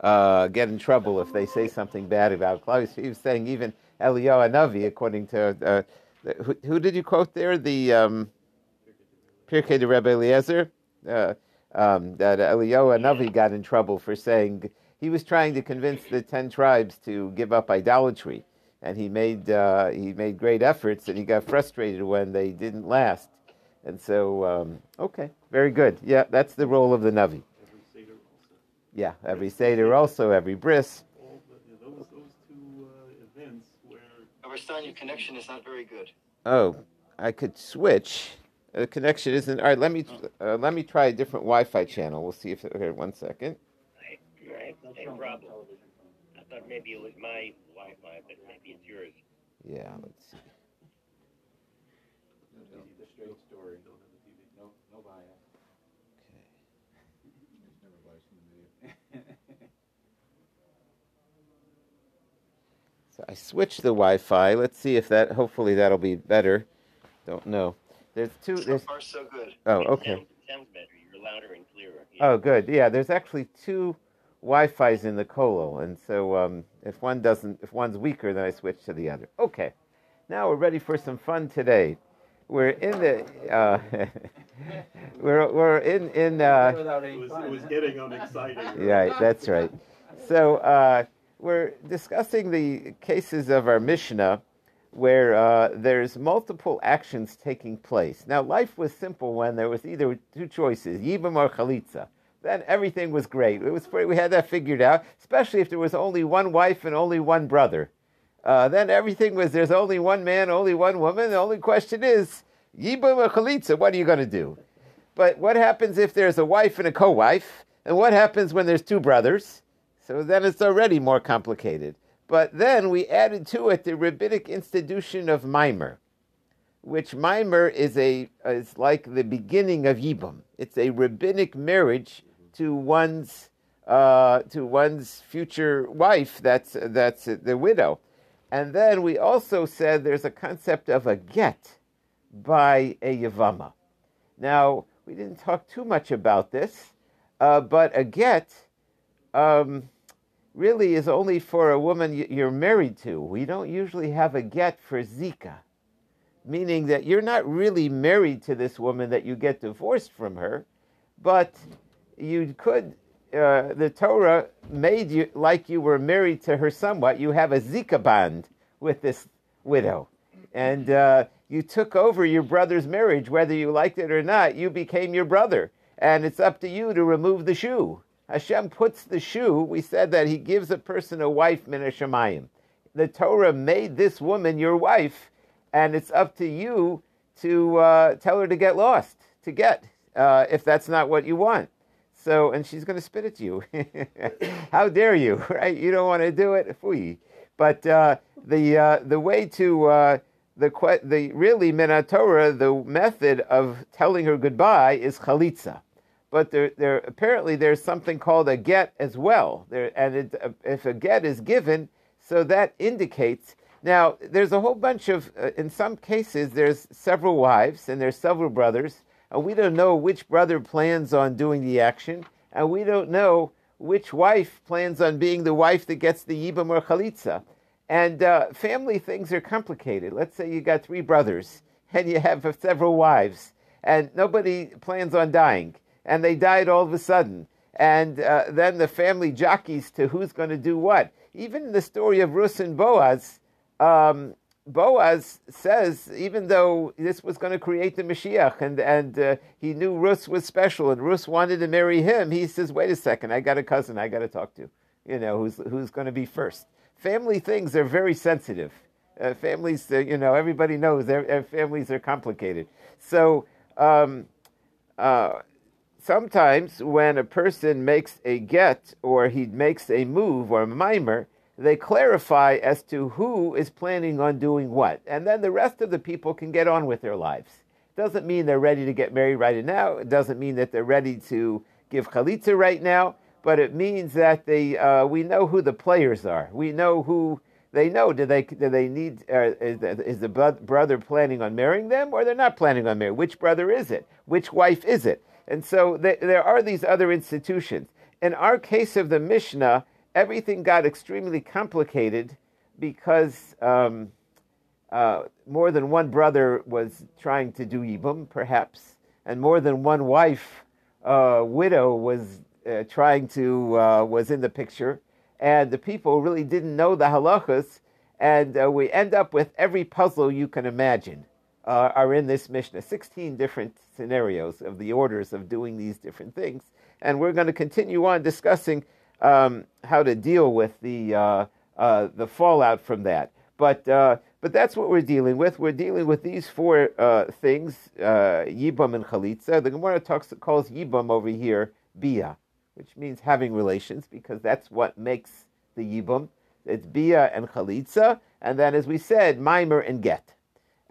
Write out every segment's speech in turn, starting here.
uh, get in trouble if they say something bad about Claudius. He was saying even Eliyahu Navi, according to uh, who, who, did you quote there? The um, Pirkei de Rebbe Eliezer. Uh, um, that Eliyahu Navi got in trouble for saying he was trying to convince the ten tribes to give up idolatry, and he made uh, he made great efforts, and he got frustrated when they didn't last. And so, um, okay, very good. Yeah, that's the role of the Navi. Yeah, every Seder also, every bris. those, those two uh, events where. Our your connection is not very good. Oh, I could switch. The connection isn't. All right, let me uh, let me try a different Wi-Fi channel. We'll see if. Here, one second. Right, same problem. I thought maybe it was my Wi-Fi, but maybe it's yours. Yeah, let's see. The straight story. No, no bias. So I switched the Wi-Fi. Let's see if that. Hopefully that'll be better. Don't know. There's two. There's, far, so good. Oh, okay. Sounds, sounds better. You're louder and clearer. Yeah. Oh, good. Yeah, there's actually two Wi-Fi's in the colo, and so um, if one doesn't, if one's weaker, then I switch to the other. Okay. Now we're ready for some fun today. We're in the. Uh, we're we're in in. Uh, it, was, it was getting unexciting. Right. That's right. So. Uh, we're discussing the cases of our Mishnah where uh, there's multiple actions taking place. Now, life was simple when there was either two choices, Yibam or Chalitza. Then everything was great. It was we had that figured out, especially if there was only one wife and only one brother. Uh, then everything was there's only one man, only one woman. The only question is Yibam or Chalitza. What are you going to do? But what happens if there's a wife and a co-wife? And what happens when there's two brothers? So then it's already more complicated. But then we added to it the rabbinic institution of mimer, which mimer is a is like the beginning of yibum. It's a rabbinic marriage to one's uh, to one's future wife. That's that's the widow. And then we also said there's a concept of a get by a yavama. Now we didn't talk too much about this, uh, but a get. Um, really is only for a woman you're married to. We don't usually have a get for Zika, meaning that you're not really married to this woman that you get divorced from her, but you could. Uh, the Torah made you like you were married to her somewhat. You have a Zika bond with this widow, and uh, you took over your brother's marriage, whether you liked it or not. You became your brother, and it's up to you to remove the shoe. Hashem puts the shoe, we said that He gives a person a wife, min Shemayim. The Torah made this woman your wife, and it's up to you to uh, tell her to get lost, to get, uh, if that's not what you want. So, and she's going to spit at you. How dare you, right? You don't want to do it? Fui. But uh, the, uh, the way to, uh, the, the really, min Torah, the method of telling her goodbye is chalitza but there, there apparently there's something called a get as well. There, and it, uh, if a get is given, so that indicates. Now, there's a whole bunch of. Uh, in some cases, there's several wives and there's several brothers, and we don't know which brother plans on doing the action, and we don't know which wife plans on being the wife that gets the yibam or chalitza. And uh, family things are complicated. Let's say you got three brothers and you have several wives, and nobody plans on dying and they died all of a sudden. And uh, then the family jockeys to who's going to do what. Even in the story of Rus and Boaz, um, Boaz says, even though this was going to create the Mashiach, and, and uh, he knew Rus was special, and Rus wanted to marry him, he says, wait a second, I got a cousin I got to talk to, you know, who's, who's going to be first. Family things are very sensitive. Uh, families, uh, you know, everybody knows their, families are complicated. So, um, uh, sometimes when a person makes a get or he makes a move or a mimer, they clarify as to who is planning on doing what. And then the rest of the people can get on with their lives. It doesn't mean they're ready to get married right now. It doesn't mean that they're ready to give chalitza right now. But it means that they, uh, we know who the players are. We know who they know. Do they, do they need, uh, is, the, is the brother planning on marrying them or they're not planning on marrying? Which brother is it? Which wife is it? And so th- there are these other institutions. in our case of the Mishnah, everything got extremely complicated because um, uh, more than one brother was trying to do Yibum, perhaps, and more than one wife, uh, widow, was uh, trying to, uh, was in the picture, and the people really didn't know the halachas, and uh, we end up with every puzzle you can imagine uh, are in this Mishnah. 16 different scenarios of the orders of doing these different things. And we're going to continue on discussing um, how to deal with the, uh, uh, the fallout from that. But, uh, but that's what we're dealing with. We're dealing with these four uh, things uh, Yibam and Chalitza. The Gemara talks, calls Yibam over here Bia, which means having relations, because that's what makes the Yibam. It's Bia and Chalitza. And then, as we said, Mimer and Get.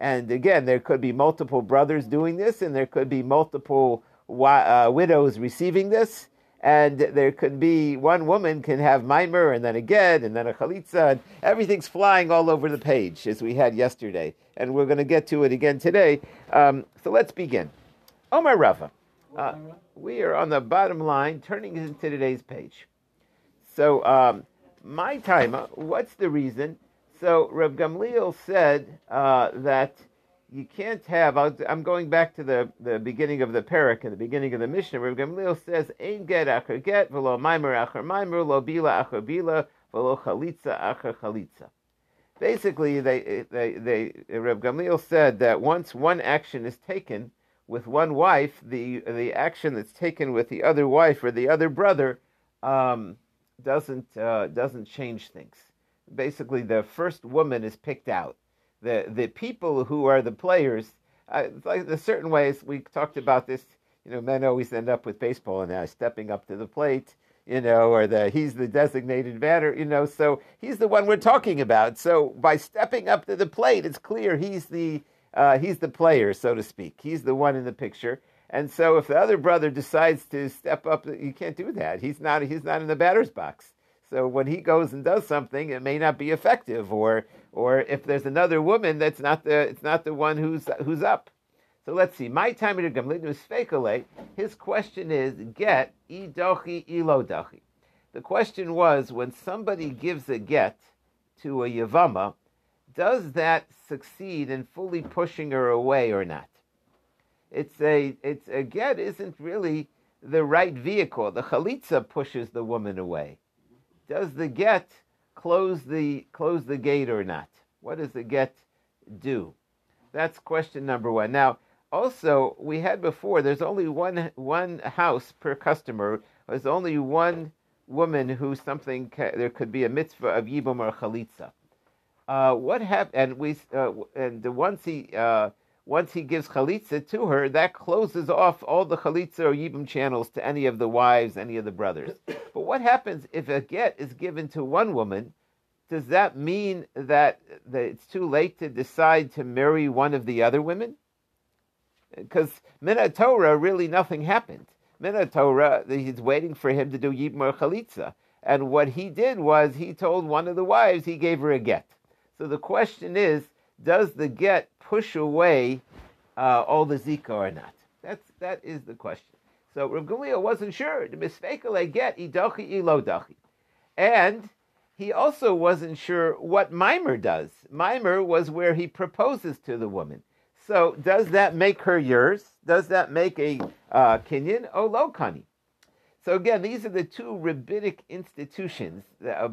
And again, there could be multiple brothers doing this, and there could be multiple uh, widows receiving this, and there could be one woman can have mimer, and then again, and then a chalitza, and everything's flying all over the page as we had yesterday, and we're going to get to it again today. Um, so let's begin. Omar Rava, uh, we are on the bottom line, turning into today's page. So um, my timer, what's the reason? So Reb Gamliel said uh, that you can't have. I'm going back to the, the beginning of the parak and the beginning of the Mishnah. Reb Gamliel says, "Ein get acher get, v'lo maimer acher maimer, lo bila acher bila, v'lo chalitza acher chalitza." Basically, they, they, they, Reb Gamliel said that once one action is taken with one wife, the the action that's taken with the other wife or the other brother um, doesn't uh, doesn't change things basically the first woman is picked out. The the people who are the players, uh, like the certain ways we talked about this. You know, men always end up with baseball and uh, stepping up to the plate. You know, or the he's the designated batter. You know, so he's the one we're talking about. So by stepping up to the plate, it's clear he's the uh, he's the player, so to speak. He's the one in the picture. And so if the other brother decides to step up, you can't do that. He's not he's not in the batter's box. So when he goes and does something, it may not be effective, or or if there's another woman that's not the it's not the one who's who's up. So let's see. My time in the His question is get idochi ilodachi. The question was when somebody gives a get to a yavama, does that succeed in fully pushing her away or not? It's a it's a get isn't really the right vehicle. The chalitza pushes the woman away does the get close the close the gate or not? What does the get do? That's question number one. Now, also we had before. There's only one one house per customer. There's only one woman who something there could be a mitzvah of yibum or chalitza. Uh, what happened? And we uh, and the once he uh, once he gives chalitza to her, that closes off all the chalitza or yibum channels to any of the wives, any of the brothers. But what happens if a get is given to one woman? Does that mean that, that it's too late to decide to marry one of the other women? Because Mina Torah, really nothing happened. Mina Torah, he's waiting for him to do yibum or chalitza. And what he did was he told one of the wives he gave her a get. So the question is, does the get push away uh, all the zika or not? That's that is the question. So Rav Gamliel wasn't sure. The misfekele get idachi ilodachi, and he also wasn't sure what mimer does. Mimer was where he proposes to the woman. So does that make her yours? Does that make a uh, kinyan or lokani? So again, these are the two rabbinic institutions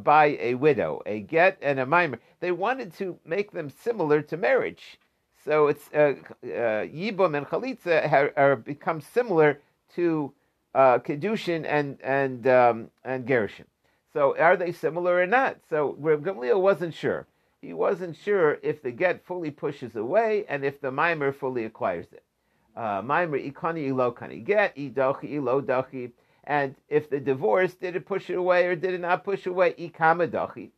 by a widow, a get and a mimer. They wanted to make them similar to marriage. So it's uh, uh, Yibum and Chalitza have, are become similar to uh, Kedushin and and um, and Gerushin. So are they similar or not? So Reb Gamliel wasn't sure. He wasn't sure if the get fully pushes away and if the mimer fully acquires it. Uh, mimer ikani ilokani get idochi ilodachi. And if the divorce, did it push it away or did it not push away? Ikamadachi.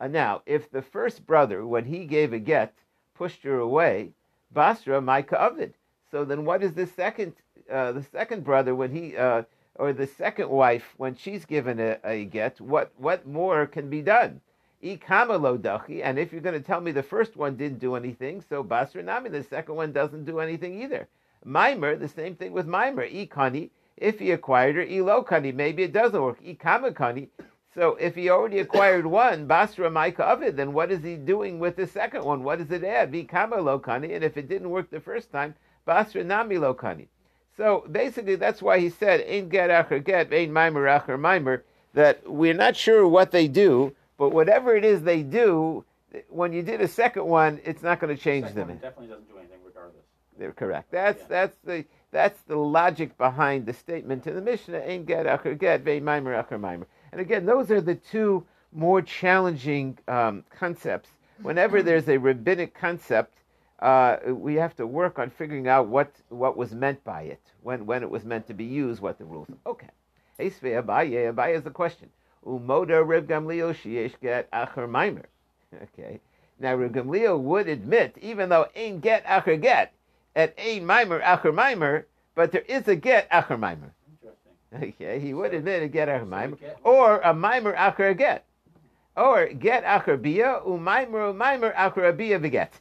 Uh, now, if the first brother, when he gave a get, pushed her away, Basra my Ovid. So then what is the second, uh, the second brother when he, uh, or the second wife when she's given a, a get, what, what more can be done? Ikamalo dachi, and if you're going to tell me the first one didn't do anything, so Basra Nami, the second one doesn't do anything either. Mimer, the same thing with Mimer. Ikani, If he acquired her, ilokani, maybe it doesn't work. Ikamakani. So if he already acquired one, basra maika of it, then what is he doing with the second one? What does it add? Vikama lokani, and if it didn't work the first time, basra nami lokani. So basically, that's why he said, "Ain't get acher get, ain't mimer acher mimer." That we're not sure what they do, but whatever it is they do, when you did a second one, it's not going to change Second them. one definitely doesn't do anything regardless. They're correct. That's Yeah. that's the that's the logic behind the statement in the Mishnah. Ain't get acher get, vein mimer acher mimer. And again, those are the two more challenging um, concepts. Whenever there's a rabbinic concept, uh, we have to work on figuring out what what was meant by it, when when it was meant to be used, what the rules. are. Okay. Esvei Abaye. Abaye is the question. Umoda Reb Gamliel get acher mimer. Okay. Now Reb Gamliel would admit, even though ain't get acher get, at a mimer acher mimer, but there is a get acher mimer. Interesting. Okay, he would admit a get acher So mimer, or a mimer acher a get, or get acher bia umimer umimer acher a bia beget.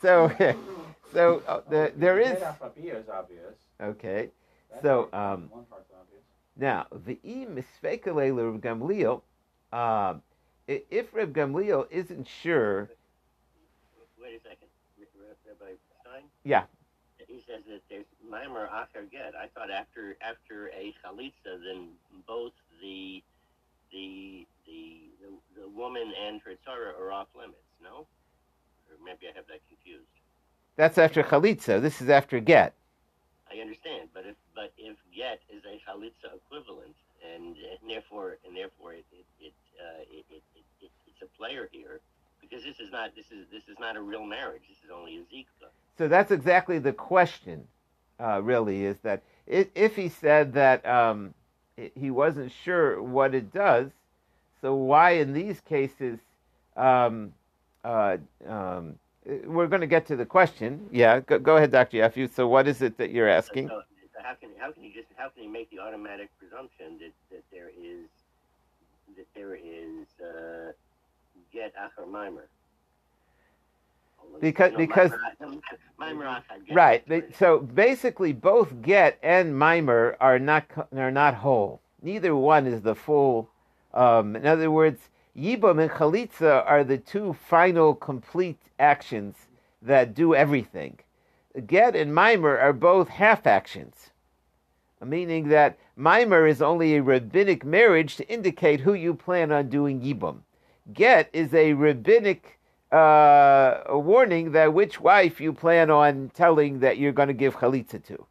So, so uh, the, there is Get Afrabia is obvious. okay. That's So, um, one obvious. Now, the misfekalei Reb Gamliel, um, if Reb Gamliel isn't sure, Wait a second. Rabbi Stein? Yeah. He says that there's acher get. I thought after after a chalitza, then both the the the the, the woman and her tzara are off limits. No, or maybe I have that confused. that's after chalitza. This is after get. I understand, but if but if get is a chalitza equivalent, and, and therefore and therefore it it it, uh, it, it, it, it it's a player here because this is not this is this is not a real marriage. This is only a zikta. So that's exactly the question. Uh, really, is that if, he said that um, he wasn't sure what it does, so why in these cases? Um, uh, um, we're going to get to the question. Yeah, go, go ahead, Dr. Yaffu. So, what is it that you're asking? So, so how can how can you just how can you make the automatic presumption that, that there is that there is uh, get acher mimer? Because- because- mimer- mimer acher get. Right. They, so basically, both get and mimer are not are not whole. Neither one is the full. Um, in other words, yibam and chalitza are the two final complete actions that do everything. Get and mimer are both half actions, meaning that mimer is only a rabbinic marriage to indicate who you plan on doing yibam. Get is a rabbinic uh, a warning that which wife you plan on telling that you're going to give chalitza to.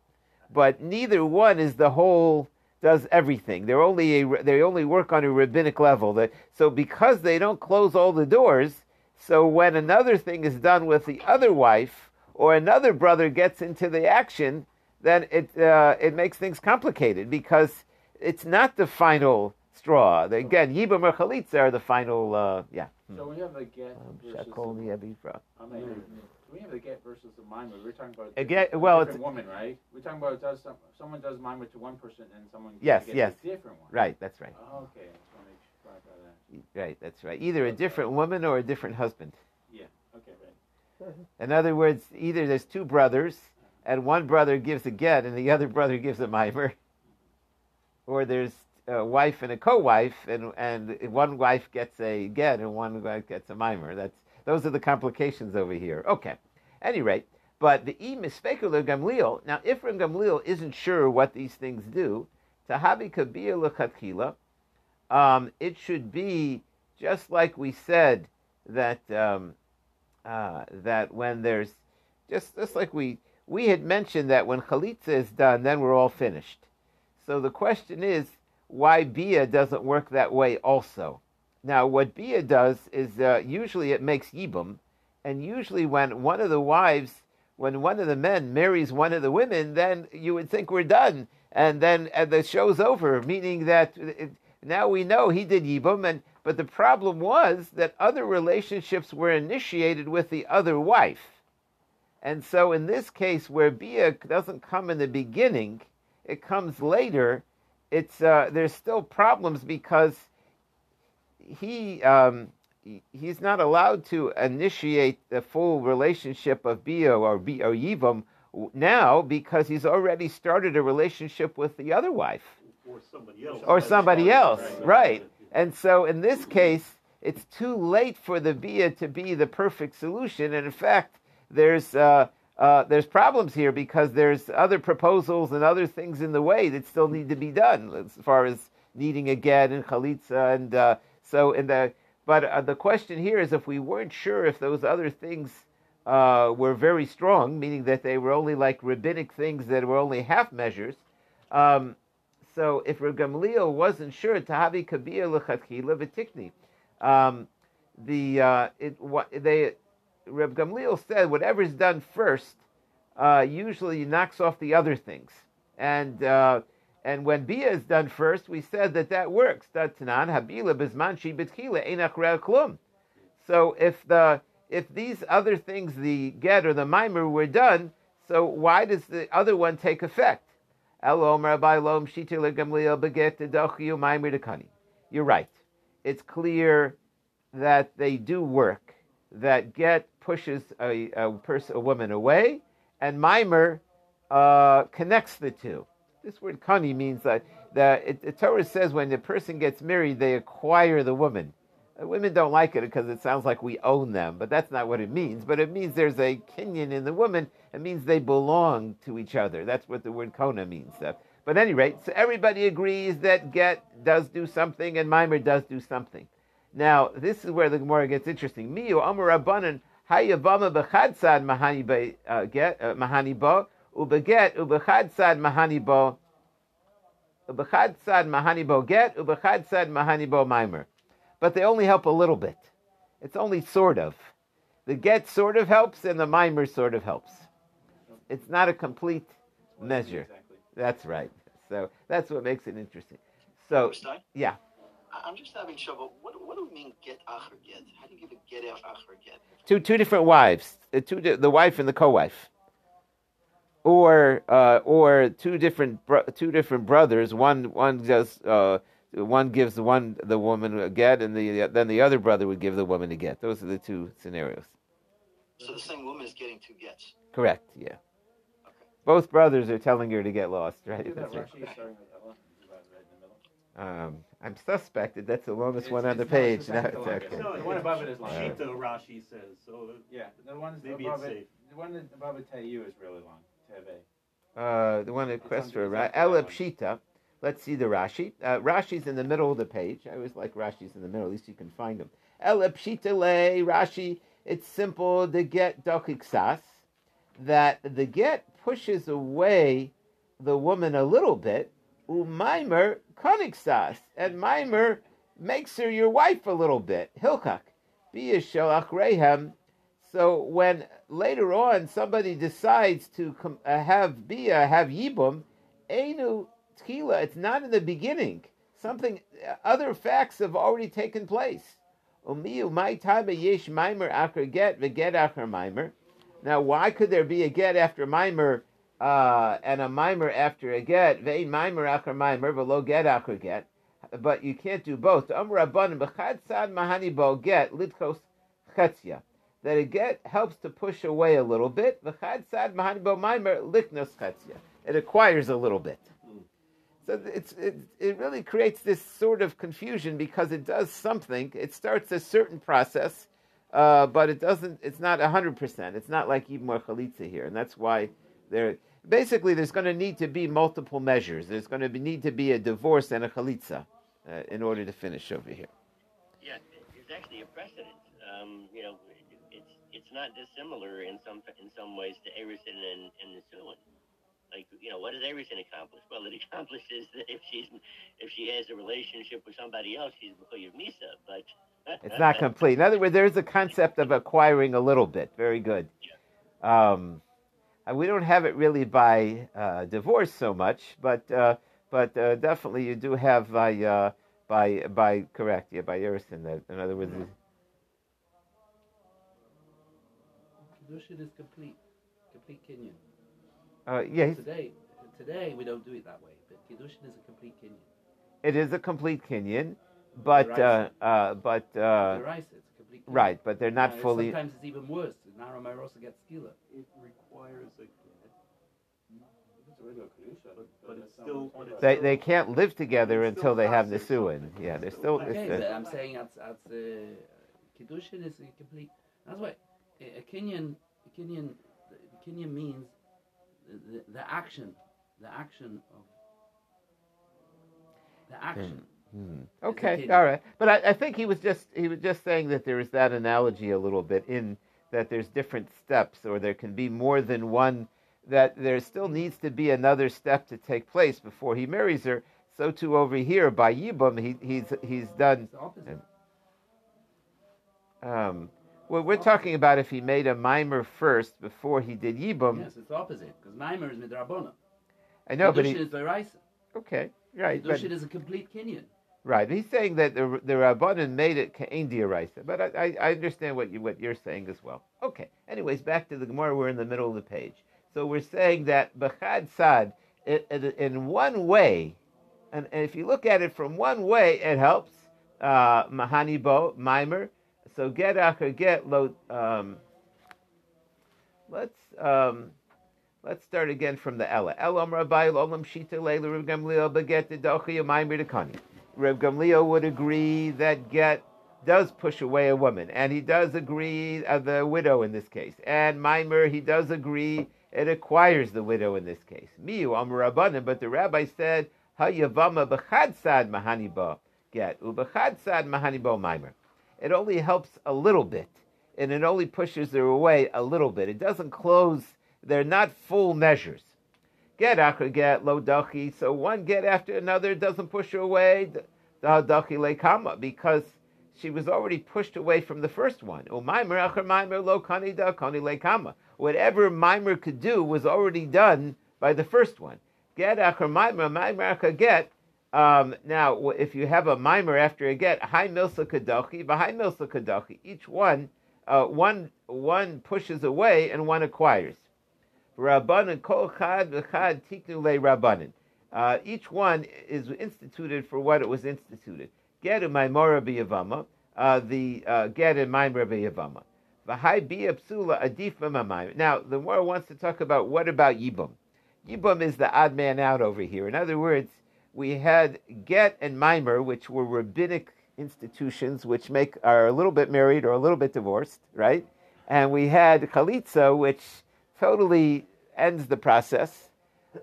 But neither one is the whole does everything. They're only a, they only work on a rabbinic level. That so because they don't close all the doors, so when another thing is done with the other wife or another brother gets into the action, then it uh, it makes things complicated because it's not the final straw. Again, yibam or chalitza are the final. Uh, yeah. Hmm. So we have the get Um, versus Shakol the, Yabifra. I mean, hmm. we have the get versus the mimer. We're talking about A get- well, different it's- woman, right? We're talking about does some, someone does mimer to one person and someone Yes, gets yes. a different one. Right, that's right. Oh, okay, I just want to clarify that. Right, that's right. Either a different woman or a different husband. Yeah. Okay. Right. In other words, either there's two brothers, uh-huh. and one brother gives a get, and the other brother gives a mimer, or there's a wife and a co-wife, and and one wife gets a get, and one wife gets a mimer. That's those are the complications over here. Okay. Any rate, but the e mispekular gamliel. Now, Ifrim Gamliel isn't sure what these things do. Tahabi kabir lechatchila. Um, it should be just like we said that um, uh, that when there's just just like we we had mentioned that when chalitza is done, then we're all finished. So the question is why bia doesn't work that way also. Now, what bia does is uh, usually it makes yibum, and usually when one of the wives, when one of the men marries one of the women, then you would think we're done, and then uh, the show's over, meaning that it, now we know he did yibum, and but the problem was that other relationships were initiated with the other wife. And so in this case, where Bia doesn't come in the beginning, it comes later, it's, uh, there's still problems because he, um, he's not allowed to initiate the full relationship of Bia or, Bia or Yivam Now, because he's already started a relationship with the other wife Or somebody else. or somebody else, Right. right? And so in this case, it's too late for the bia to be the perfect solution. And in fact, there's uh, uh, there's problems here because there's other proposals and other things in the way that still need to be done as far as needing a get and chalitza and uh, so in the but uh, the question here is if we weren't sure if those other things uh, were very strong, meaning that they were only like rabbinic things that were only half measures. Um, so if Reb Gamliel wasn't sure, Tahavi Kabir Lechatchila um, the uh, it they Reb Gamliel said whatever is done first uh, usually knocks off the other things, and uh, and when Bia is done first, we said that that works. So if the if these other things, the get or the mimer, were done, so why does the other one take effect? You're right. It's clear that they do work. That get pushes a, a person, a woman away, and mimer uh, connects the two. This word kani means that the, it, the Torah says when the person gets married, they acquire the woman. Uh, Women don't like it because it sounds like we own them, but that's not what it means. But it means there's a kinyan in the woman. It means they belong to each other. That's what the word kona means. But at any rate, so everybody agrees that get does do something and mimer does do something. Now, this is where the Gemara gets interesting. Miyu Amar Rabbanan Hayavama b'chad sad mahani ba uh, uh, ubeget ubechad sad mahani ba ubechad sad mahani bo get ubechad sad mahani bo mimer. But they only help a little bit. It's only sort of. The get sort of helps and the mimer sort of helps. It's not a complete measure. Exactly. That's right. So that's what makes it interesting. So yeah, I'm just having trouble. What, what do we mean get acher get? How do you give a get acher get? two two different wives, the two the wife and the co-wife, or uh, or two different bro- two different brothers. One one just uh, one gives one the woman a get, and the then the other brother would give the woman a get. Those are the two scenarios. So the same woman is getting two gets. Correct. Yeah. Both brothers are telling her to get lost, right? Do That's right. Starting with Ella, right in the middle. Um, I'm suspected. That's the longest It's- one on the it's not- page. No, it's the okay. No, The one above it is long. Shita Rashi says, so Yeah, the ones maybe above it's it, safe. the one that above it Tayu is really long. Teve. Uh, the one at It's Questra, under- right? it's under that one. Pshita. Let's see the Rashi. Uh, Rashi's in the middle of the page. I always like Rashi's in the middle. At least you can find them. Ela Pshita le Rashi. It's simple. The get dochiksas. That the get pushes away the woman a little bit. Umaimer koniksas. And Mimer makes her your wife a little bit. Hilchak. Biyashalach rehem. So when later on somebody decides to uh, have bia, have yibum, enu tchila, it's not in the beginning. Something, uh, other facts have already taken place. Umiyu my time yesh mimer acher get veget acher maimer. Now, why could there be a get after maimer uh, and a mimer after a get? Vein maimer acher maimer velo get acher get. But you can't do both. Get lidchos chetzia that a get helps to push away a little bit. It acquires a little bit. So it's, it, it really creates this sort of confusion because it does something. It starts a certain process, uh, but it doesn't. It's not hundred percent. It's not like even more chalitza here, and that's why there. Basically, there's going to need to be multiple measures. There's going to be, need to be a divorce and a chalitza uh, in order to finish over here. Yeah, there's actually a precedent. Um, you know, it's it's not dissimilar in some in some ways to Arison and, and Nisuin. Like, you know, what does Arison accomplish? Well, it accomplishes that if she's if she has a relationship with somebody else, she's Mechuyev Misa. But It's not complete. In other words, there's a concept of acquiring a little bit. Very good. Um, and we don't have it really by uh, divorce so much, but uh, but uh, definitely you do have by uh, by by correct, yeah, by Erison. That in other words, Kedushin is complete, complete kinyan. uh, yeah, Today, today we don't do it that way, but Kedushin is a complete kinyan. it is a complete kinyan, but uh, uh, but uh, right, it's a complete kinyan. right, but they're not Uh, fully. Sometimes it's even worse. Nara Marosa gets skila. It requires a get. a regular kedusha. But- but it's still- what we're They, about. they can't live together until they have process. nisuin. Yeah, they're still. Okay, it's Okay, but I'm saying as as uh, kiddushin is a complete. That's why a, a kinyan a kinyan kinyan means the, the, the action, the action of the action. Hmm. a Okay, all right. But I, I think he was just he was just saying that there is that analogy a little bit in that there's different steps, or there can be more than one. That there still needs to be another step to take place before he marries her. So too over here by Yibum, he, he's he's done. It's the opposite. Um, well, we're talking about if he made a mimer first before he did Yibum. yes, it's the opposite because Maimer is midrabona. I know, but Kiddushin he is okay, right, but, is a complete kinyan. Right. He's saying that the the Rabbanan made it kain diaraisa, but I, I I understand what you what you're saying as well. Okay. Anyways, back to the Gemara. We're in the middle of the page, so we're saying that bechad sad it, it, in one way, and, and if you look at it from one way, it helps. Uh, Mahanibo mimer. So get acher get lo. Um, let's um, let's start again from the Ella. Elam Rabbi Olam Shita Leila Reb Gamliel beget Dochi Maimer Dekani. Reb Gamliel would agree that get does push away a woman, and he does agree uh, the widow in this case. And Maimer he does agree it acquires the widow in this case. Miu Amar Rabbanim, but the rabbi said Hayavama b'chad sad mahaniba get ubechad sad mahanibo Maimer. It only helps a little bit, and it only pushes her away a little bit. It doesn't close. They're not full measures. Get after get lo dachi. So one get after another doesn't push her away. The dachi lekama because she was already pushed away from the first one. Umaimer acher maimer lo kani da kani lekama. Whatever mimer could do was already done by the first one. Get acher maimer maimer acher get. Um, now, if you have a mimer after a get, high milsa kadochi, high milsa kadochi, each one, uh, one, one pushes away and one acquires. Rabbanan kol chad v'chad tiknu le rabbanan. Uh, each one is instituted for what it was instituted. Get in maimora biyavama, uh, the uh, get in maimora biyavama. V'hai biyapsula adif mamamayim. Now, the more wants to talk about what about yibum. Yibum is the odd man out over here. In other words, we had get and mimer, which were rabbinic institutions, which make are a little bit married or a little bit divorced, right? And we had chalitza, which totally ends the process.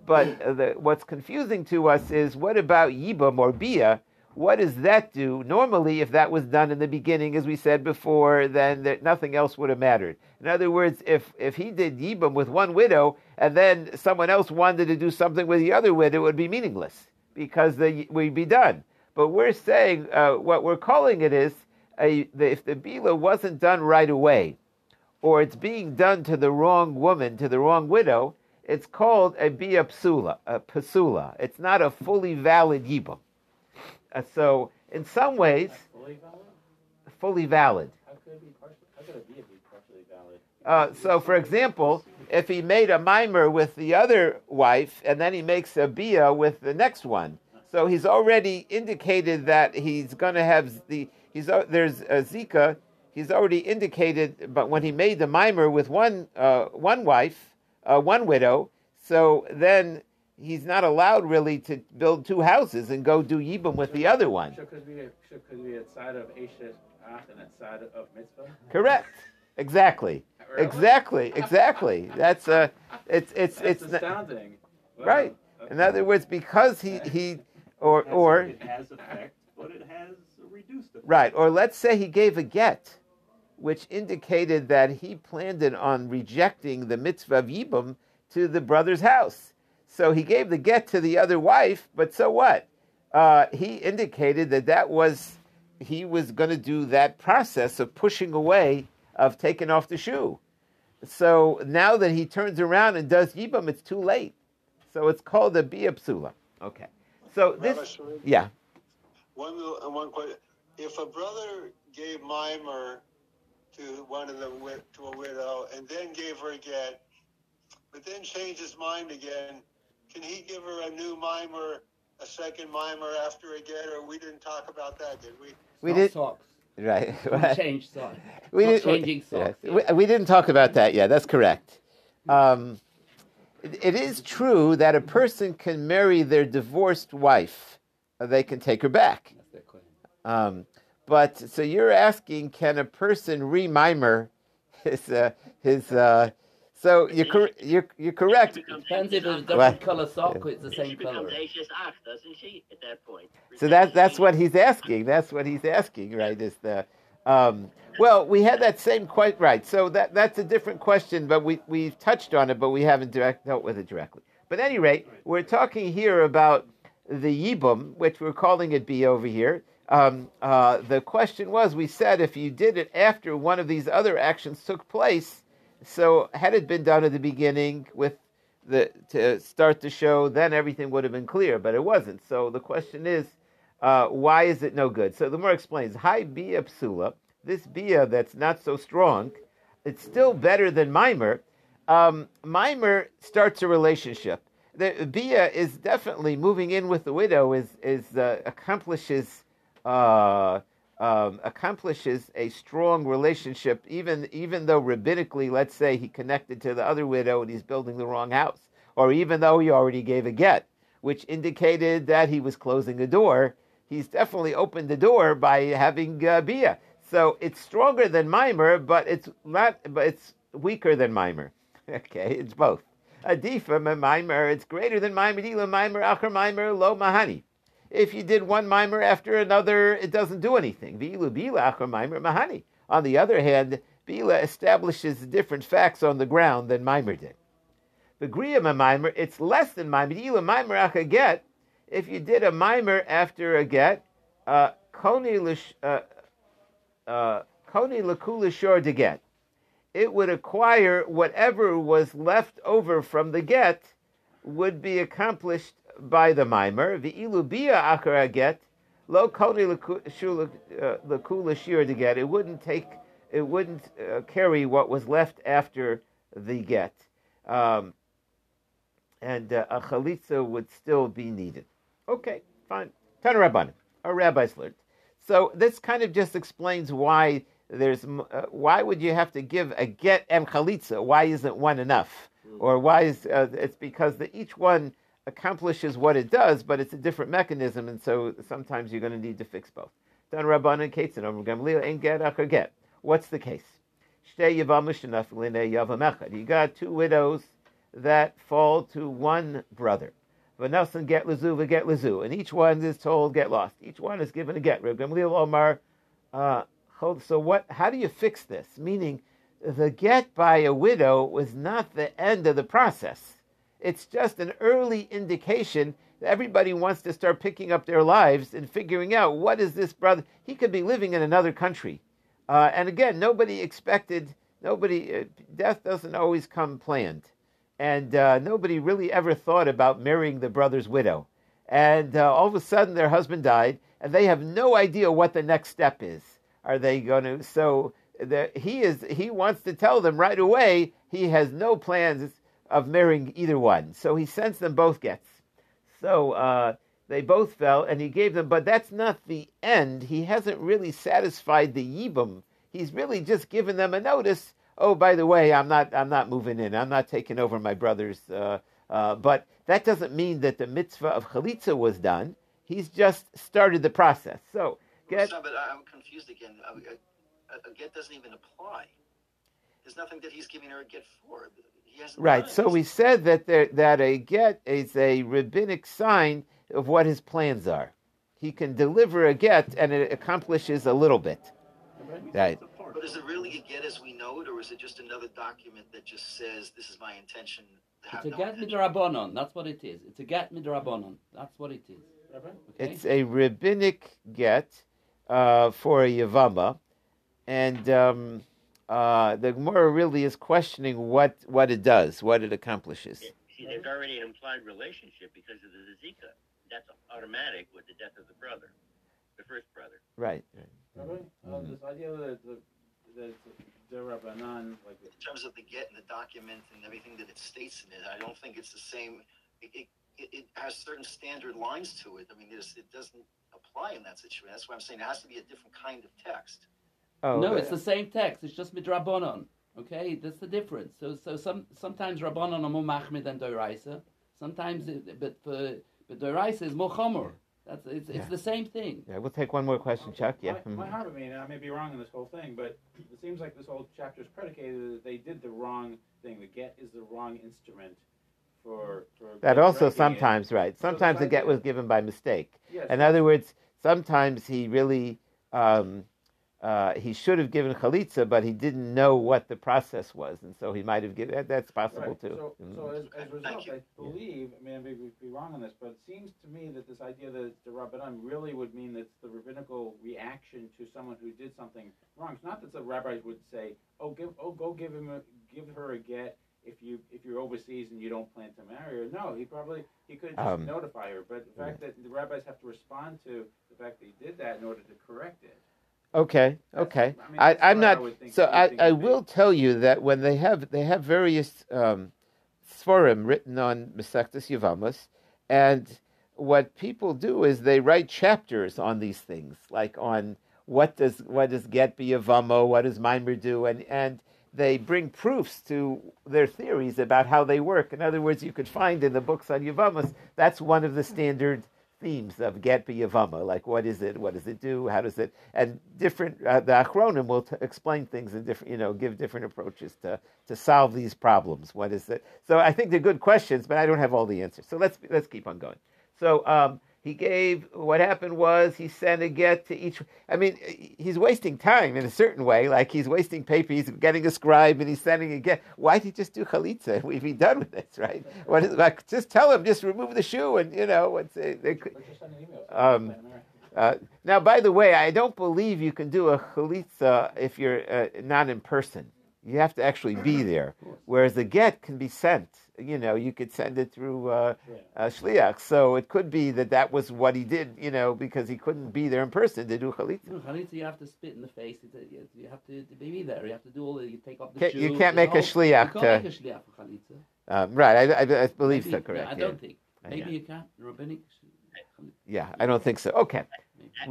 But the, what's confusing to us is what about yibum or bia? What does that do? Normally, if that was done in the beginning, as we said before, then there, nothing else would have mattered. In other words, if, if he did Yibam with one widow and then someone else wanted to do something with the other widow, it would be meaningless because the, we'd be done. But we're saying uh, what we're calling it is a, the, if the bila wasn't done right away, or it's being done to the wrong woman, to the wrong widow, it's called a bia psula, a pasula. It's not a fully valid yibum. Uh, so, in some ways, Fully valid? fully valid. How could it be partially, how could a bia be partially valid? Uh, so, for example, if he made a mimer with the other wife and then he makes a bia with the next one, so he's already indicated that he's going to have the he's uh, there's a zika. He's already indicated, but when he made the mimer with one uh, one wife, uh, one widow, so then he's not allowed really to build two houses and go do yibum with the other one. Should could be a, should could be a of Ashes and a of mitzvah. Correct. Exactly. Really? Exactly. Exactly. That's uh it's it's That's it's astounding. Wow. right. In other words, because he he or It has- or it has effect, but it has a reduced effect. right, or let's say he gave a get, which indicated that he planned it on rejecting the mitzvah of yibum to the brother's house. So he gave the get to the other wife, but so what? Uh, he indicated that that was he was going to do that process of pushing away, of taking off the shoe. So now that he turns around and does yibum, it's too late. So it's called a bia psula. Okay. So this, yeah, One, little- one question. If a brother gave mimer to one of the to a widow and then gave her a get, but then changed his mind again, can he give her a new mimer, a second mimer after a get? Or we didn't talk about that, did we? we did socks. right. Don't change socks. we Not did, changing we, socks. yes. we, we didn't talk about that yet. That's correct. Um, it, it is true that a person can marry their divorced wife. They can take her back. That's their claim. Um, but so you're asking, can a person remimer his uh, his? Uh, so you're, cor- you're you're correct. Depends if it's a What? different color sock or it's the same she color. becomes Ashes doesn't she? At that point. So that that's what he's asking. That's what he's asking, right? Is the um, well, we had that same quite right. So that that's a different question, but we we've touched on it, but we haven't direct, dealt with it directly. But at any rate, we're talking here about the yibum, which we're calling it b over here. Um, uh, the question was, we said if you did it after one of these other actions took place, so had it been done at the beginning with the to start the show, then everything would have been clear, but it wasn't. So the question is, uh, why is it no good? So the more explains, hi bia psula, this bia that's not so strong, it's still better than mimer. Um, mimer starts a relationship. The bia is definitely moving in with the widow is is uh, accomplishes uh, um, accomplishes a strong relationship, even even though rabbinically, let's say he connected to the other widow and he's building the wrong house, or even though he already gave a get, which indicated that he was closing a door, he's definitely opened the door by having uh, bia. So it's stronger than mimer, but it's not, but it's weaker than mimer. Okay, it's both. Adifa mimer, it's greater than mimer. Dila mimer, acher mimer, lo mahani. If you did one mimer after another, it doesn't do anything. V'ilu bila acher mimer mahani. On the other hand, bila establishes different facts on the ground than mimer did. The griyam mimer, it's less than mimer. Dila mimer acher get. If you did a mimer after a get, uh, koni lish, uh, uh, de get. It would acquire whatever was left over from the get would be accomplished by the mimer. The ilubia akara get lo koni lakula shir to get. It wouldn't take. It wouldn't uh, carry what was left after the get, um, and uh, a chalitza would still be needed. Okay, fine. Tanarabbanim. a rabbis learned. So this kind of just explains why there's uh, why would you have to give a get and chalitza? Why isn't one enough? Or why is uh, it's because the, each one accomplishes what it does, but it's a different mechanism, and so sometimes you're going to need to fix both. Dan Rabban and Kates and Omer Gamliel ain't get acher get. What's the case? Shtei yavam shenaf yavam. You got two widows that fall to one brother. Vanasan get lezu, get lezu, and each one is told get lost. Each one is given a get. Reb Gamliel Omar. Uh, so what? How do you fix this? Meaning, the get by a widow was not the end of the process. It's just an early indication that everybody wants to start picking up their lives and figuring out what is this brother. He could be living in another country, uh, and again, nobody expected. Nobody. Uh, death doesn't always come planned and uh, nobody really ever thought about marrying the brother's widow. And uh, all of a sudden, their husband died, and they have no idea what the next step is. Are they going to? So the, he is. He wants to tell them right away. He has no plans of marrying either one. So he sends them both gets. So uh, they both fell, and he gave them. But that's not the end. He hasn't really satisfied the yibum. He's really just given them a notice oh, by the way, I'm not, I'm not moving in. I'm not taking over my brother's. Uh, uh, but that doesn't mean that the mitzvah of chalitza was done. He's just started the process. So get No, but I'm confused again. A, a, a get doesn't even apply. There's nothing that he's giving her a get for. He hasn't right. So we said that there, that a get is a rabbinic sign of what his plans are. He can deliver a get, and it accomplishes a little bit. Right. But is it really a get as we know it, or is it just another document that just says this is my intention? to It's a no get intention? midrabanon. That's what it is. It's a get midrabanon. That's what it is. Okay? It's a rabbinic get uh, for a yavama, and um, uh, the Gemara really is questioning what, what it does, what it accomplishes. See, there's already an implied relationship because of the zika. That's automatic with the death of the brother, the first brother. Right. Rabbi, uh, this idea that the, that the Rabbanan, like, in terms of the get and the document and everything that it states in it, I don't think it's the same. It, it, it, it has certain standard lines to it. I mean, it doesn't apply in that situation. That's why I'm saying it has to be a different kind of text. Oh, no, uh, it's the same text. It's just midrabanon. Okay, that's the difference. So, so some sometimes Rabbanon are more machmir than Doraisa. Sometimes, it, but for but Doraisa is more chomer. That's it's, it's the same thing. Yeah, we'll take one more question, Chuck. Yeah. My, my mhm. heart, I mean, I may be wrong in this whole thing, but it seems like this whole chapter is predicated that they did the wrong thing. The get is the wrong instrument for. for That also correcting it. sometimes right. Sometimes the the get was given by mistake. Yes. In other words, sometimes he really um, uh, he should have given chalitza, but he didn't know what the process was, and so he might have given. That, that's possible Right. too. So, Mhm. so as, as a result, I believe, I mean, I may be, be wrong on this, but it seems to me that this idea that the rabbanon really would mean that the rabbinical reaction to someone who did something wrong. It's not that the rabbis would say, "Oh, give, oh, go give him, a, give her a get." If you if you're overseas and you don't plan to marry her, no, he probably he could just Um, notify her. But the fact that the rabbis have to respond to the fact that he did that in order to correct it. Okay, okay. I mean, I, I'm what I not. so I I, be. will tell you that when they have they have various um, sforim written on Masechtas Yevamos, and what people do is they write chapters on these things, like on what does what does get be Yevamo, what does Mimer do, and and they bring proofs to their theories about how they work. In other words, you could find in the books on Yevamos that's one of the standard themes of get b'yavama, like what is it, what does it do, how does it, and different. Uh, the Achronim will t- explain things in different, you know, give different approaches to to solve these problems. What is it? So I think they're good questions, but I don't have all the answers. So let's let's keep on going. So um, he gave. What happened was he sent a get to each. I mean, he's wasting time in a certain way. Like he's wasting paper. He's getting a scribe and he's sending a get. Why did he just do chalitza? We'd be done with this, right? What is, like, just tell him, just remove the shoe, and you know, what's it, they could, Let's just send an email. Um, Plan to marry. uh, now, by the way, I don't believe you can do a chalitza if you're uh, not in person. You have to actually be there. Whereas the get can be sent. You know, you could send it through uh, uh, shliach. So it could be that that was what he did. You know, because he couldn't be there in person to do chalitza. No, Chalitza, you have to spit in the face. You you have to, to be there. You have to do all the. You take off the Can't- shoe. you can't make a whole- shliach You can't make a shliach for Chalitza. Um, right, I, I, I believe Maybe- so. Correct. I don't think. Uh, Maybe yeah. you can. Rabbinic. Yeah, I don't think so. Okay.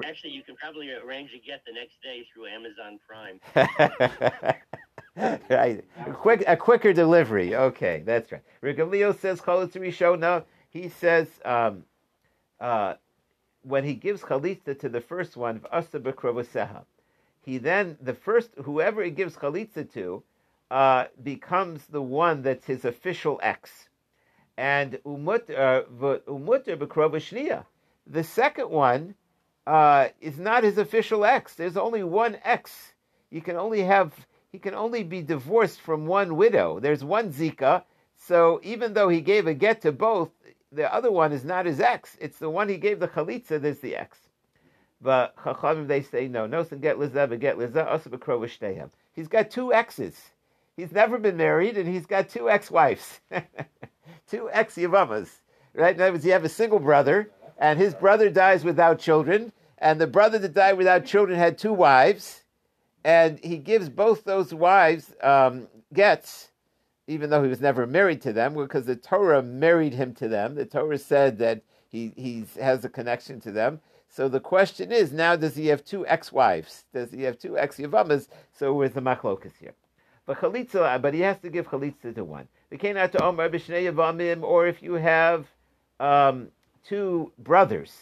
Actually, you can probably arrange to get the next day through Amazon Prime. right. A quick, a quicker delivery. Okay, that's right. Regalio says chalitza rishona. He says um, uh, when he gives chalitza to the first one, v'asa b'krovoseha, he then the first whoever he gives chalitza to uh, becomes the one that's his official ex, and umut uh, umuter b'krovoshnia. The second one uh, is not his official ex. There's only one ex. You can only have he can only be divorced from one widow. There's one zika. So even though he gave a get to both, the other one is not his ex. It's the one he gave the chalitza that's the ex. But chachamim they say no. No, son get liza, but get liza also b'krovashteihem. He's got two exes. He's never been married, and he's got two ex-wives, two ex-yavamas. Right? In other words, you have a single brother, and his brother dies without children, and the brother that died without children had two wives, and he gives both those wives um, gets, even though he was never married to them, because the Torah married him to them. The Torah said that he he has a connection to them. So the question is now: Does he have two ex-wives? Does he have two ex-yavamas? So where's the machlokas here? But chalitza, but he has to give chalitza to one. The out to Omer b'shnei yavamim, or if you have um, two brothers.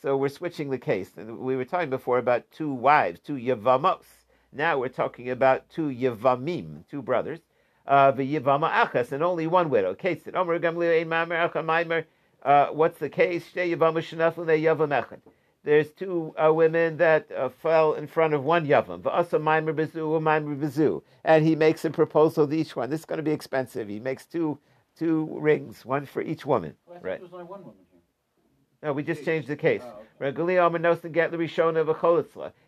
So we're switching the case. We were talking before about two wives, two yavamos. Now we're talking about two Yevamim, two brothers. Uh, the achas, and only one widow. Case it. Omer gamliel ein mamer acha maimer. Uh, What's the case? Shtei yavama shenaflu ne yavam echad. There's two uh, women that uh, fell in front of one yavam. V'asa maimer bezu, maimer bezu. And he makes a proposal to each one. This is going to be expensive. He makes two two rings, one for each woman. Well, Right. there was only one woman here. No, we just changed the case. Oh, okay. Regali Omer nosen get.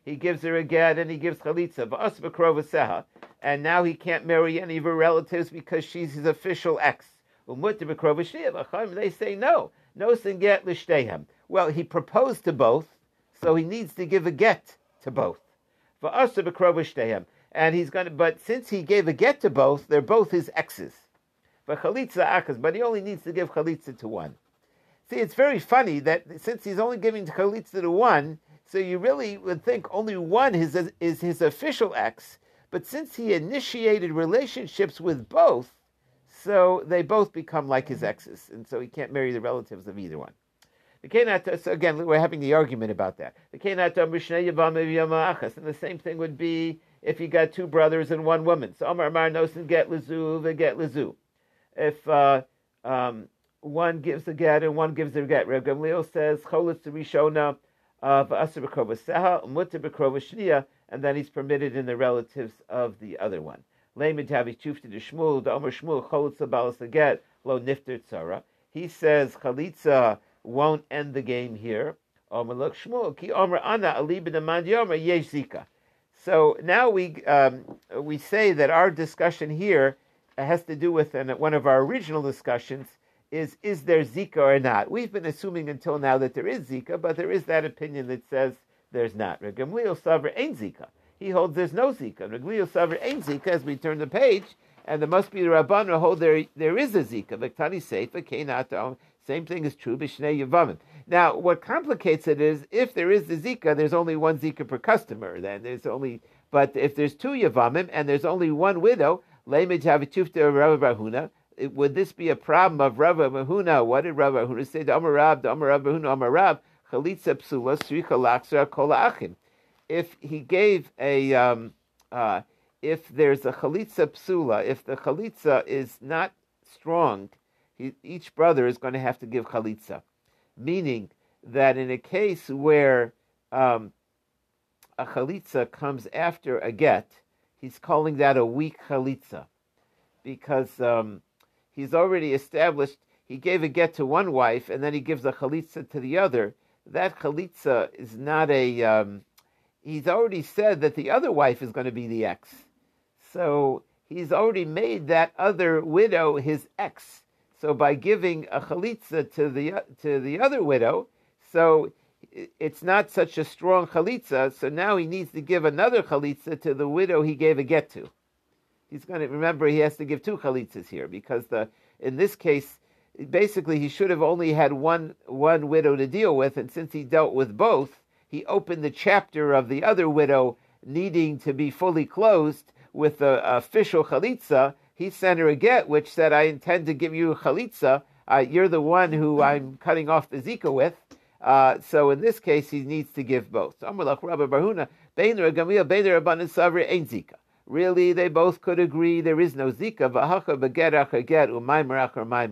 He gives her a get and he gives chalitza. And now he can't marry any of her relatives because she's his official ex. Umut v'krovashia v'chaim. They say no. Get l'shtehem. Well, he proposed to both, so he needs to give a get to both. V'as v'krovashtehem. And he's going to, but since he gave a get to both, they're both his exes. Achas. But he only needs to give chalitza to one. See, it's very funny that since he's only giving chalitza to one, so you really would think only one is, is his official ex, But since he initiated relationships with both, so they both become like his exes, and so he can't marry the relatives of either one. The so again, we're having the argument about that. The and the same thing would be if you got two brothers and one woman. So Amar Amar Nosin get Lazu, get Lazu. If uh, um, one gives a get and one gives a get, Reb Gamliel says Cholitz Rishona of Bekrova Seha, Bekrova Shnia, and then he's permitted in the relatives of the other one. Layman Tavi Chufti de Shmuel, the Omer Shmuel, Cholitza Balas Get, Lo Nifter Tzara. He says Chalitza won't end the game here. Omer Lok Shmuel, Ki Omer Ana, Alibin Amand Yomer, Yesh Zika. So now we um, we say that our discussion here has to do with and one of our original discussions is is there Zika or not? We've been assuming until now that there is Zika, but there is that opinion that says there's not. Reb Gamliel Saver ain't Zika. He holds there's no Zika. Reb Gamliel Saver ain't Zika as we turn the page, and there must be the Rabban who hold there there is a Zika. Viktani Seifa, Kenato. Same thing is true b'shnei yavamim. Now, what complicates it is if there is the zika, there's only one zika per customer. Then there's only, but if there's two yavamim and there's only one widow, leimid havitufta Rav Rahuna, would this be a problem of Rav Mahuna? What did Rav Mahuna say? The Amar Rab, the Amar Rav Mahuna, Amar Rab, chalitza psula sricha laksra kol achim. If he gave a, um, uh, if there's a chalitza psula, if the chalitza is not strong, he, each brother is going to have to give chalitza, meaning that in a case where um, a chalitza comes after a get, he's calling that a weak chalitza, because um, he's already established. He gave a get to one wife, and then he gives a chalitza to the other. That chalitza is not a. Um, he's already said that the other wife is going to be the ex, so he's already made that other widow his ex. So by giving a chalitza to the to the other widow, so it's not such a strong chalitza. So now he needs to give another chalitza to the widow he gave a get to. He's going to remember he has to give two chalitzas here because the in this case basically he should have only had one one widow to deal with, and since he dealt with both, he opened the chapter of the other widow needing to be fully closed with the official chalitza he sent her a get which said, I intend to give you chalitza. Uh, you're the one who I'm cutting off the zika with. Uh, so in this case, he needs to give both. Really, they both could agree there is no zika.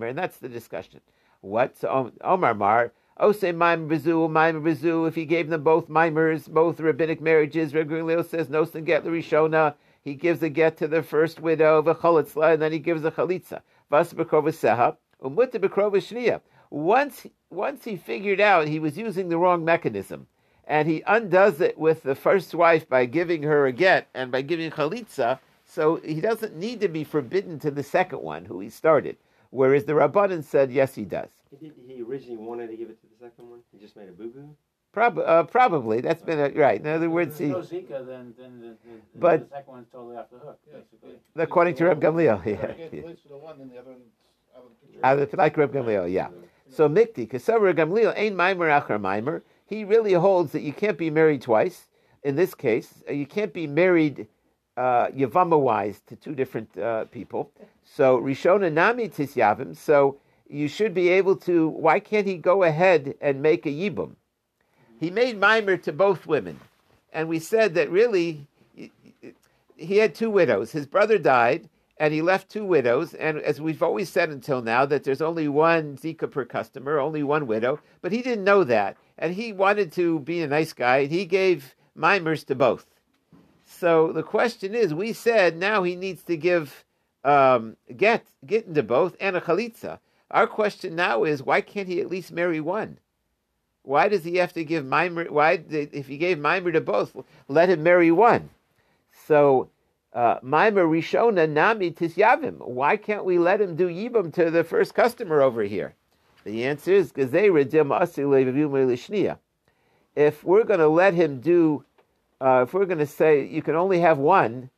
And that's the discussion. What? So Omar Mar. Ose Maimer Bizu, Maimer Bizu, if he gave them both Maimers, both rabbinic marriages, Regulio says, no get Rishona, he gives a get to the first widow of a cholitzla, and then he gives a chalitza. Vas seha, umutta shniya. Once, once he figured out he was using the wrong mechanism, and he undoes it with the first wife by giving her a get and by giving chalitza, so he doesn't need to be forbidden to the second one, who he started. Whereas the Rabbanan said, yes, he does. He, did, he originally wanted to give it to the second one. He just made a boo boo. Prob- uh, probably that's been a, right. In other words, he. No Zika, then, then the, the, but the second one's totally off the hook. Basically. According to Reb Gamliel, yeah. yeah. like Reb Gamliel, yeah. So Mikti, because Reb Gamliel ain't mimer achar mimer. He really holds that you can't be married twice. In this case, uh, you can't be married uh, yavama wise to two different uh, people. So Rishona nami tisyavim. So you should be able to. Why can't he go ahead and make a yibum? he made mimer to both women. And we said that really he had two widows. His brother died, and he left two widows. And as we've always said until now, that there's only one Zika per customer, only one widow. But he didn't know that. And he wanted to be a nice guy, and he gave mimers to both. So the question is, we said now he needs to give um, get get into both and a chalitza. Our question now is, why can't he at least marry one? Why does he have to give mimer? Why, if he gave mimer to both, let him marry one? So, rishona nami tisyavim. Why can't we let him do yibam to the first customer over here? The answer is if we're going to let him do, uh, if we're going to say you can only have one,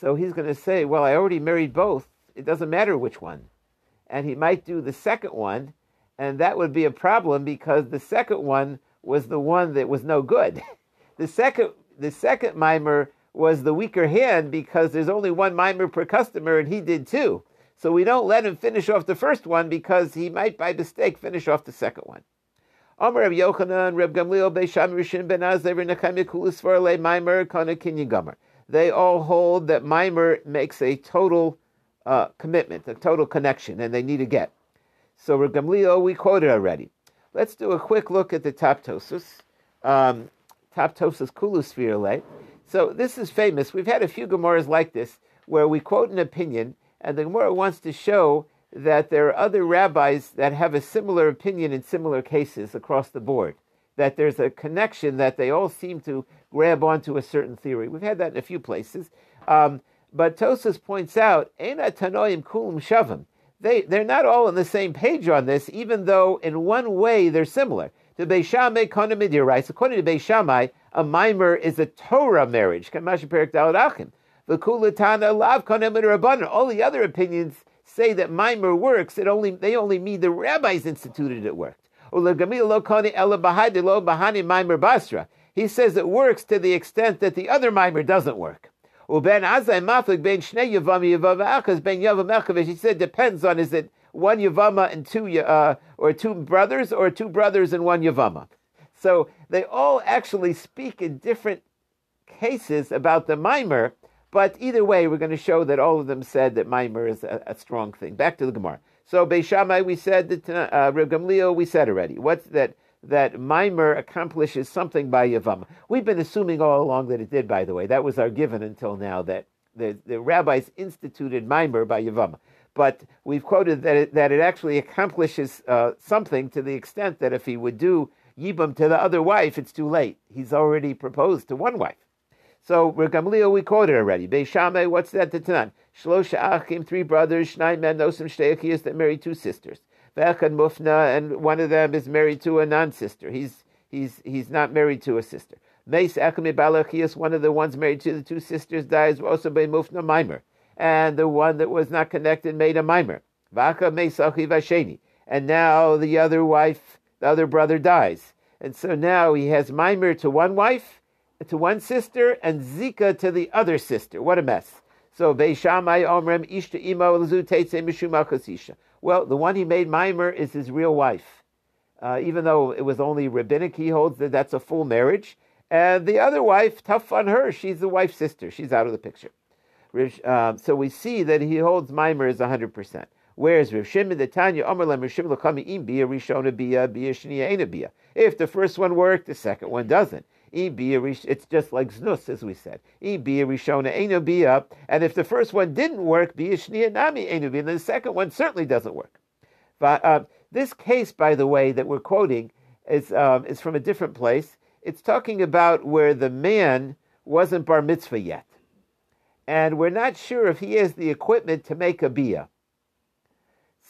so he's going to say, well, I already married both. It doesn't matter which one, and he might do the second one and that would be a problem because the second one was the one that was no good. the second the second mimer was the weaker hand because there's only one mimer per customer and he did two. So we don't let him finish off the first one because he might by mistake finish off the second one. Amar Reb Yochanan, Reb Gamliel, Beisham Rishon Ben Azai, Nechem Kulis Farle, Mimer, Kana Kinyan Gomer. They all hold that Mimer makes a total uh, commitment, a total connection, and they need a get. So Reb Gamliel, we quoted already. Let's do a quick look at the Taptosus. Um, Firle. So this is famous. We've had a few Gemaras like this where we quote an opinion, and the Gemara wants to show that there are other rabbis that have a similar opinion in similar cases across the board. That there's a connection that they all seem to grab onto a certain theory. We've had that in a few places. Um, but Tosus points out, Ena Tanoim Kulim Shavim. They, they're not all on the same page on this, even though in one way they're similar. The Beishamai Konamidir writes, according to Beishamai, a mimer is a Torah marriage. All the other opinions say that mimer works, it only they only mean the rabbis instituted it worked. He says it works to the extent that the other mimer doesn't work. He said depends on is it one Yavama and two uh, or two brothers or two brothers and one Yavama. So they all actually speak in different cases about the mimer, but either way, we're going to show that all of them said that mimer is a, a strong thing. Back to the Gemara. So Beishamai, we said that uh, we said already. What's that? That mimer accomplishes something by Yavam. We've been assuming all along that it did. By the way, that was our given until now that the, the rabbis instituted mimer by Yavam. But we've quoted that it, that it actually accomplishes uh, something to the extent that if he would do Yibam to the other wife, it's too late. He's already proposed to one wife. So Gamliel, we quoted already. Beishamai, what's that to Tanan? Shlosha Achim, three brothers, Shnai men, Nosim Shteakiyas, that married two sisters. Ve'echad Mufna, and one of them is married to a non-sister. He's, he's, he's not married to a sister. Meis Echad Balachias, one of the ones married to the two sisters, dies also by Mufna Mimer. And the one that was not connected made a Mimer. Vacha Meis Vasheni. And now the other wife, the other brother dies. And so now he has Mimer to one wife, to one sister and Zika to the other sister. What a mess. So Beishamai Omrem Ishta Imo Mishuma Well, the one he made Mimer is his real wife. Uh, even though it was only rabbinic, he holds that that's a full marriage. And the other wife, tough on her, she's the wife's sister. She's out of the picture. Um, so we see that he holds Mimer as 100%. Whereas Rav Shimon the Tanya Omer Lem Rav Lakami Im Bia Rishona Bia Bia Shnia Bia. If the first one worked, the second one doesn't. It's just like znus, as we said. And if the first one didn't work, Bia Shniya Nami Ena Bia. then the second one certainly doesn't work. But uh, this case, by the way, that we're quoting is um, is from a different place. It's talking about where the man wasn't bar mitzvah yet, and we're not sure if he has the equipment to make a bia.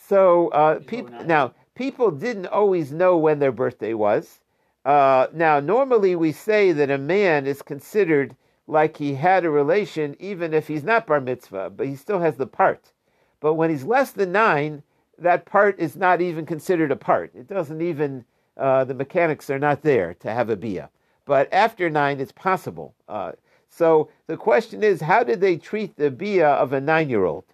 So uh, people now people didn't always know when their birthday was. Uh, now, normally we say that a man is considered like he had a relation even if he's not bar mitzvah, but he still has the part. But when he's less than nine, that part is not even considered a part. It doesn't even, uh, the mechanics are not there to have a bia. But after nine, it's possible. So the question is, how did they treat the bia of a nine year old?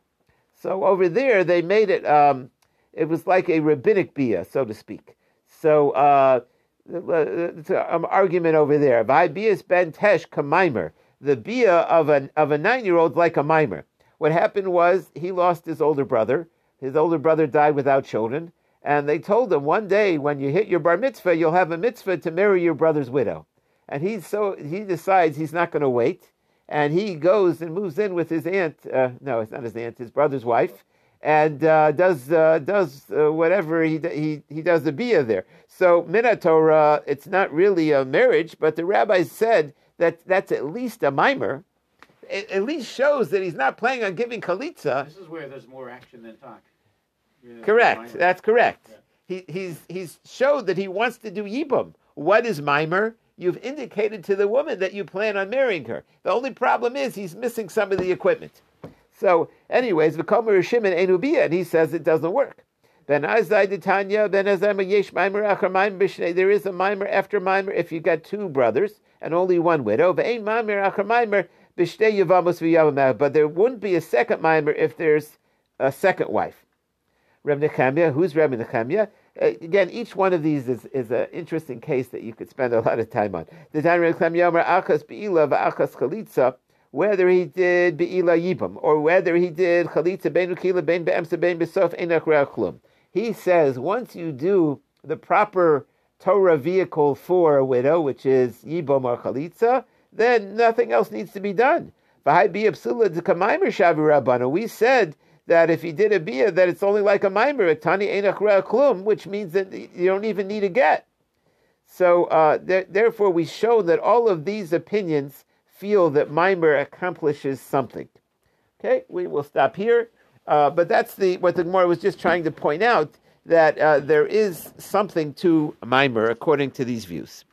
So over there, they made it, um, it was like a rabbinic bia, so to speak. So, uh, it's an um, argument over there. Bias ben tesh kamimer. The bia of a of a nine year old like a mimer. What happened was he lost his older brother. His older brother died without children, and they told him one day when you hit your bar mitzvah, you'll have a mitzvah to marry your brother's widow. And he so he decides he's not going to wait, and he goes and moves in with his aunt. Uh, no, it's not his aunt, his brother's wife, and uh, does uh, does uh, whatever he he he does the bia there. So minatorah, it's not really a marriage, but the rabbis said that that's at least a mimer. It at least shows that he's not planning on giving kalitza. This is where there's more action than talk. Correct. That's correct. Yeah. He, he's he's showed that he wants to do yibum. What is mimer? You've indicated to the woman that you plan on marrying her. The only problem is he's missing some of the equipment. So, anyways, V'komer Shimon Enubia, and he says it doesn't work. Ben Azai Tanya, Ben Azai Yesh Maimer Achar Maimer There is a Maimer after Maimer if you've got two brothers and only one widow. Ve'ein Maimer Achar Maimer b'shtei yavamos v'yavamah. But there wouldn't be a second mimer if there's a second wife. Reb Nechemia, who's Reb Nechemia? Again, each one of these is, is an interesting case that you could spend a lot of time on. The time Reb Nechemia Omer achas be'ila v'achas chalitza, whether he did be'ila yibam, or whether he did chalitza ben ukila ben be'emsa ben besof enach. He says once you do the proper Torah vehicle for a widow, which is yibam or chalitza, then nothing else needs to be done. We said that if he did a bia, that it's only like a mimer, a tani klum, which means that you don't even need a get. So uh, th- therefore, we show that all of these opinions feel that mimer accomplishes something. Okay, we will stop here. Uh, but that's the what the Gemara was just trying to point out that uh, there is something to mimer according to these views.